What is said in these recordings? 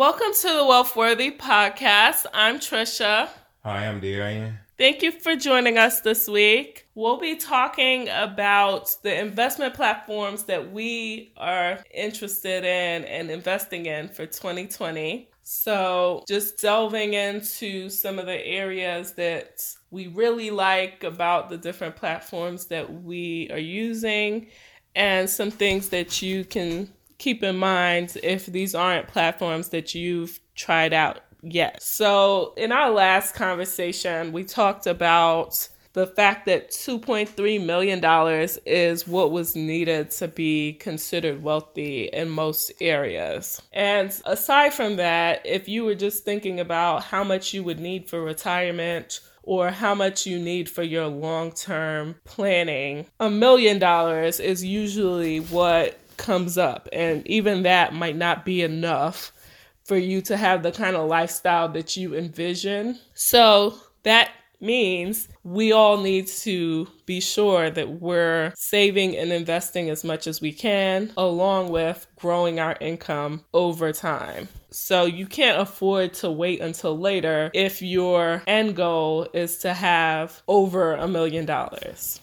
Welcome to the Wealthworthy podcast. I'm Trisha. Hi, I'm Darian. Thank you for joining us this week. We'll be talking about the investment platforms that we are interested in and investing in for 2020. So, just delving into some of the areas that we really like about the different platforms that we are using and some things that you can keep in mind if these aren't platforms that you've tried out yet. So, in our last conversation, we talked about the fact that $2.3 million is what was needed to be considered wealthy in most areas. And aside from that, if you were just thinking about how much you would need for retirement, or how much you need for your long term planning, a million dollars is usually what comes up. And even that might not be enough for you to have the kind of lifestyle that you envision. So that means we all need to be sure that we're saving and investing as much as we can, along with growing our income over time. So you can't afford to wait until later if your end goal is to have over a million dollars.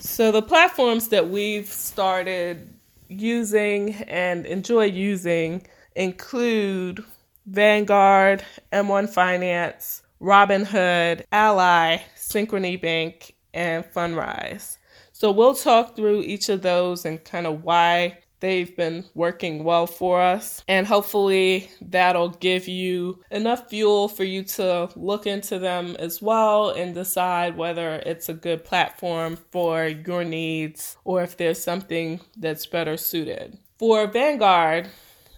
So the platforms that we've started using and enjoy using include Vanguard, M1 Finance, Robinhood, Ally, Synchrony Bank, and Fundrise. So we'll talk through each of those and kind of why they've been working well for us. And hopefully that'll give you enough fuel for you to look into them as well and decide whether it's a good platform for your needs or if there's something that's better suited. For Vanguard,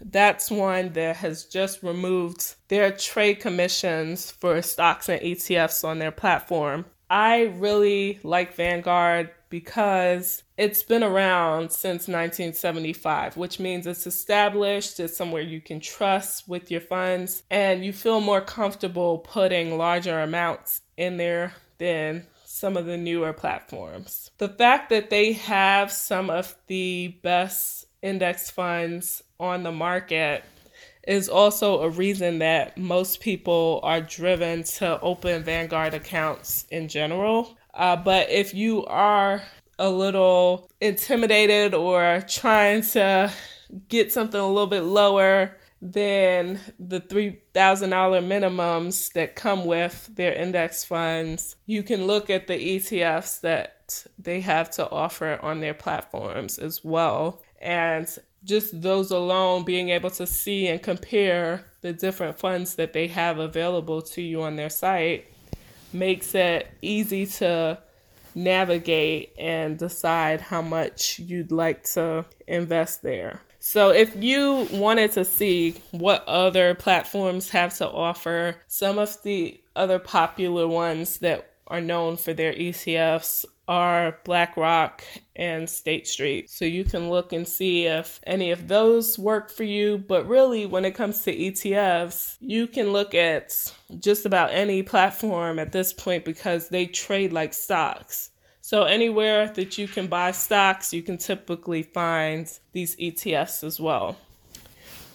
that's one that has just removed their trade commissions for stocks and ETFs on their platform. I really like Vanguard because it's been around since 1975, which means it's established, it's somewhere you can trust with your funds, and you feel more comfortable putting larger amounts in there than some of the newer platforms. The fact that they have some of the best index funds on the market is also a reason that most people are driven to open Vanguard accounts in general. Uh, but if you are a little intimidated or trying to get something a little bit lower than the $3,000 minimums that come with their index funds, you can look at the ETFs that they have to offer on their platforms as well. And just those alone being able to see and compare the different funds that they have available to you on their site makes it easy to navigate and decide how much you'd like to invest there. So, if you wanted to see what other platforms have to offer, some of the other popular ones that are known for their ETFs are BlackRock and State Street. So you can look and see if any of those work for you. But really, when it comes to ETFs, you can look at just about any platform at this point because they trade like stocks. So anywhere that you can buy stocks, you can typically find these ETFs as well.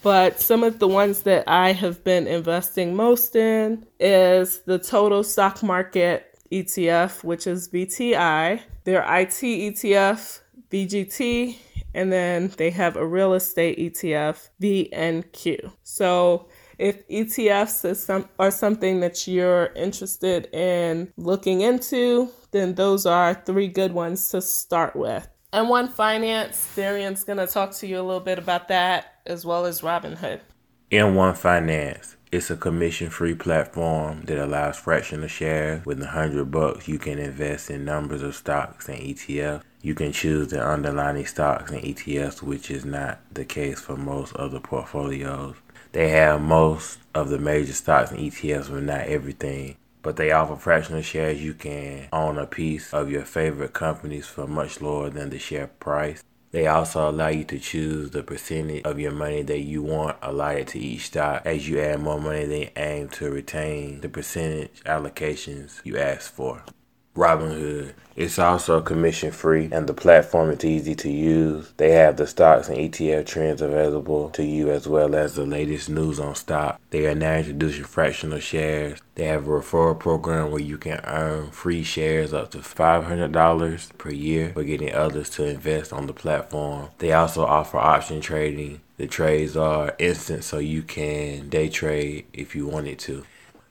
But some of the ones that I have been investing most in is the total stock market ETF, which is VTI, their IT ETF, VGT, and then they have a real estate ETF, VNQ. So if ETFs is some, are something that you're interested in looking into, then those are three good ones to start with. M1 Finance, Darian's going to talk to you a little bit about that as well as Robinhood. M1 Finance it's a commission-free platform that allows fractional shares. With a hundred bucks, you can invest in numbers of stocks and ETFs. You can choose the underlying stocks and ETFs, which is not the case for most other portfolios. They have most of the major stocks and ETFs, but not everything. But they offer fractional shares. You can own a piece of your favorite companies for much lower than the share price. They also allow you to choose the percentage of your money that you want allotted to each stock. As you add more money, they aim to retain the percentage allocations you ask for. Robinhood. It's also commission free and the platform is easy to use. They have the stocks and ETF trends available to you as well as the latest news on stock. They are now introducing fractional shares. They have a referral program where you can earn free shares up to $500 per year for getting others to invest on the platform. They also offer option trading. The trades are instant so you can day trade if you wanted to.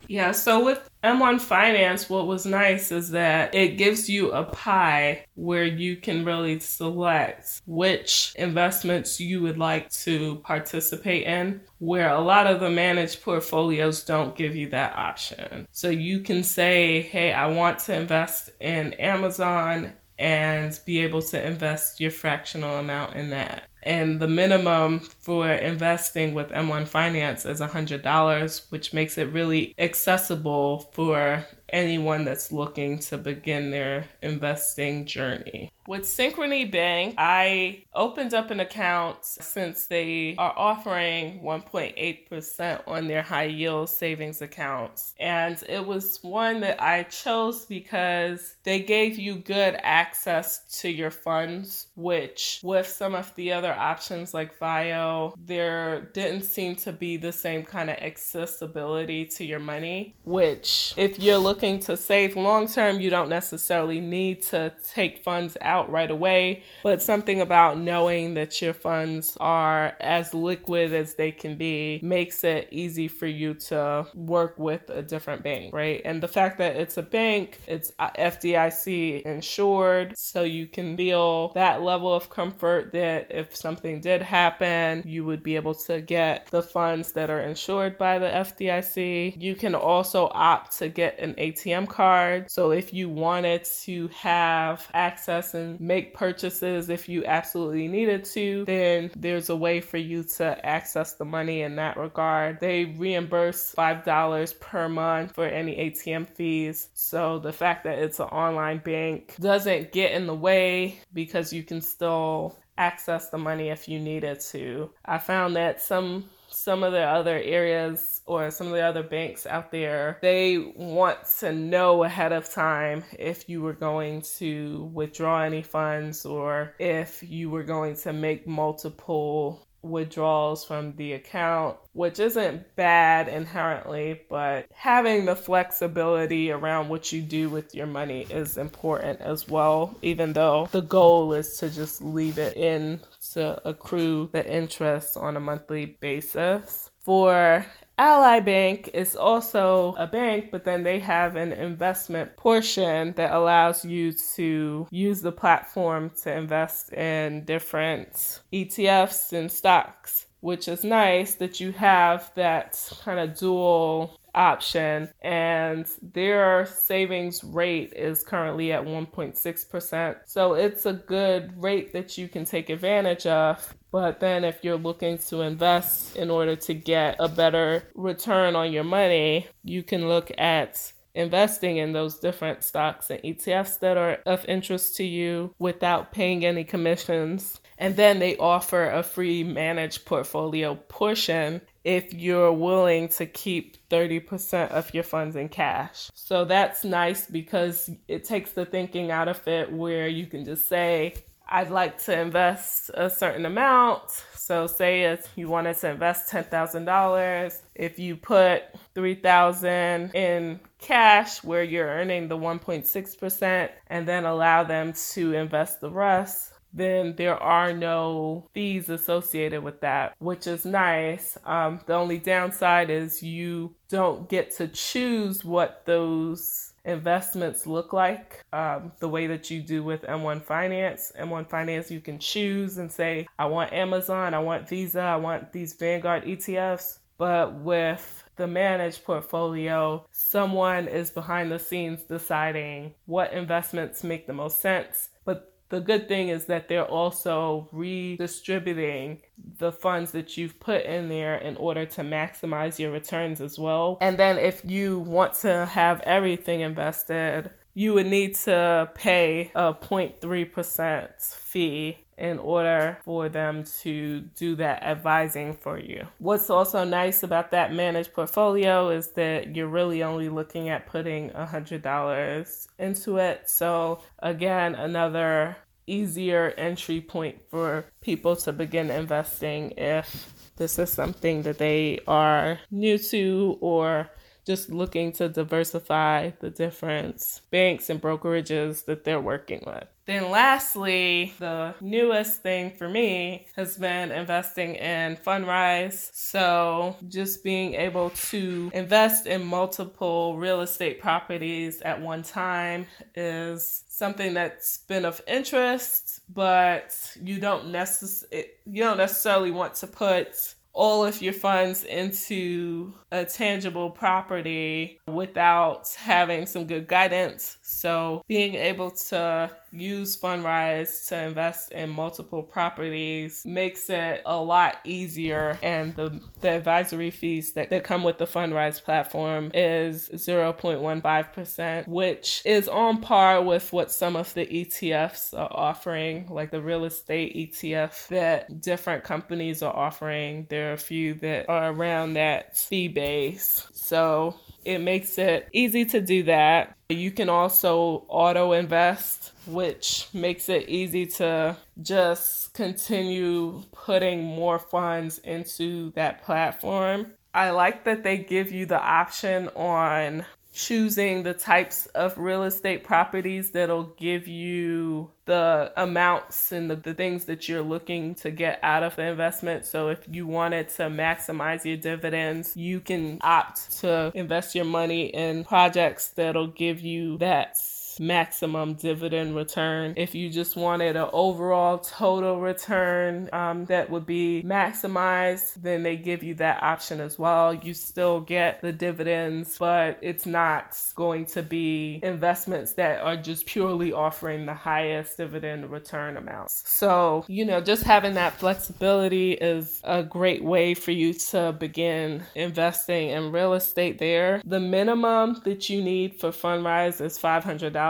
Yeah, so with M1 Finance, what was nice is that it gives you a pie where you can really select which investments you would like to participate in, where a lot of the managed portfolios don't give you that option. So you can say, hey, I want to invest in Amazon and be able to invest your fractional amount in that. And the minimum for investing with M1 Finance is $100, which makes it really accessible for anyone that's looking to begin their investing journey. With Synchrony Bank, I opened up an account since they are offering 1.8% on their high yield savings accounts. And it was one that I chose because they gave you good access to your funds, which with some of the other options like VIO, there didn't seem to be the same kind of accessibility to your money, which if you're looking to save long term, you don't necessarily need to take funds out right away, but something about knowing that your funds are as liquid as they can be makes it easy for you to work with a different bank, right? And the fact that it's a bank, it's uh, FDIC insured, so you can feel that level of comfort that if something did happen, you would be able to get the funds that are insured by the FDIC. You can also opt to get an ATM card. So if you wanted to have access and make purchases if you absolutely needed to, then there's a way for you to access the money in that regard. They reimburse $5 per month for any ATM fees. So the fact that it's an online bank doesn't get in the way because you can still access the money if you needed to. I found that some some of the other areas or some of the other banks out there, they want to know ahead of time if you were going to withdraw any funds or if you were going to make multiple withdrawals from the account, which isn't bad inherently, but having the flexibility around what you do with your money is important as well, even though the goal is to just leave it in to accrue the interest on a monthly basis. For Ally Bank is also a bank, but then they have an investment portion that allows you to use the platform to invest in different ETFs and stocks, which is nice that you have that kind of dual option and their savings rate is currently at 1.6%. So it's a good rate that you can take advantage of. But then if you're looking to invest in order to get a better return on your money, you can look at investing in those different stocks and ETFs that are of interest to you without paying any commissions. And then they offer a free managed portfolio portion if you're willing to keep 30% of your funds in cash. So that's nice because it takes the thinking out of it where you can just say, I'd like to invest a certain amount. So say if you wanted to invest $10,000, if you put 3000 in cash where you're earning the 1.6% and then allow them to invest the rest, then there are no fees associated with that, which is nice. Um, the only downside is you don't get to choose what those investments look like um, the way that you do with M1 Finance. M1 Finance, you can choose and say, I want Amazon, I want Visa, I want these Vanguard ETFs. But with the managed portfolio, someone is behind the scenes deciding what investments make the most sense. But the good thing is that they're also redistributing the funds that you've put in there in order to maximize your returns as well. And then if you want to have everything invested, you would need to pay a 0.3% fee in order for them to do that advising for you. What's also nice about that managed portfolio is that you're really only looking at putting $100 into it. So, again, another easier entry point for people to begin investing if this is something that they are new to or just looking to diversify the different banks and brokerages that they're working with. Then, lastly, the newest thing for me has been investing in Fundrise. So, just being able to invest in multiple real estate properties at one time is something that's been of interest, but you don't necess- you don't necessarily want to put all of your funds into a tangible property without having some good guidance. So, being able to use Fundrise to invest in multiple properties makes it a lot easier. And the, the advisory fees that, that come with the Fundrise platform is 0.15%, which is on par with what some of the ETFs are offering, like the real estate ETF that different companies are offering. There are a few that are around that fee base. So it makes it easy to do that. You can also auto invest, which makes it easy to just continue putting more funds into that platform. I like that they give you the option on choosing the types of real estate properties that'll give you the amounts and the, the things that you're looking to get out of the investment. So if you wanted to maximize your dividends, you can opt to invest your money in projects that'll give you that maximum dividend return. If you just wanted an overall total return um, that would be maximized, then they give you that option as well. You still get the dividends, but it's not going to be investments that are just purely offering the highest dividend return amounts. So, you know, just having that flexibility is a great way for you to begin investing in real estate there. The minimum that you need for Fundrise is $500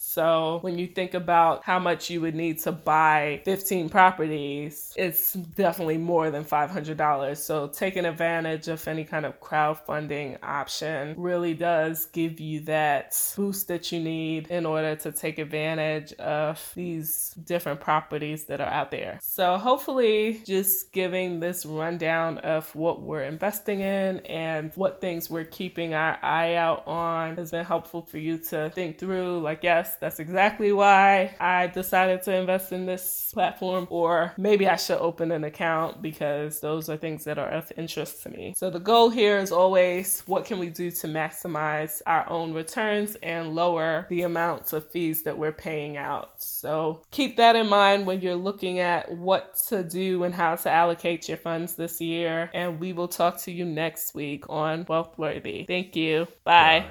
so when you think about how much you would need to buy 15 properties, it's definitely more than $500. So taking advantage of any kind of crowdfunding option really does give you that boost that you need in order to take advantage of these different properties that are out there. So hopefully just giving this rundown of what we're investing in and what things we're keeping our eye out on has been helpful for you to think through like, yes, that's exactly why I decided to invest in this platform, or maybe I should open an account because those are things that are of interest to me. So the goal here is always what can we do to maximize our own returns and lower the amounts of fees that we're paying out. So keep that in mind when you're looking at what to do and how to allocate your funds this year. And we will talk to you next week on Wealthworthy. Thank you. Bye. Bye.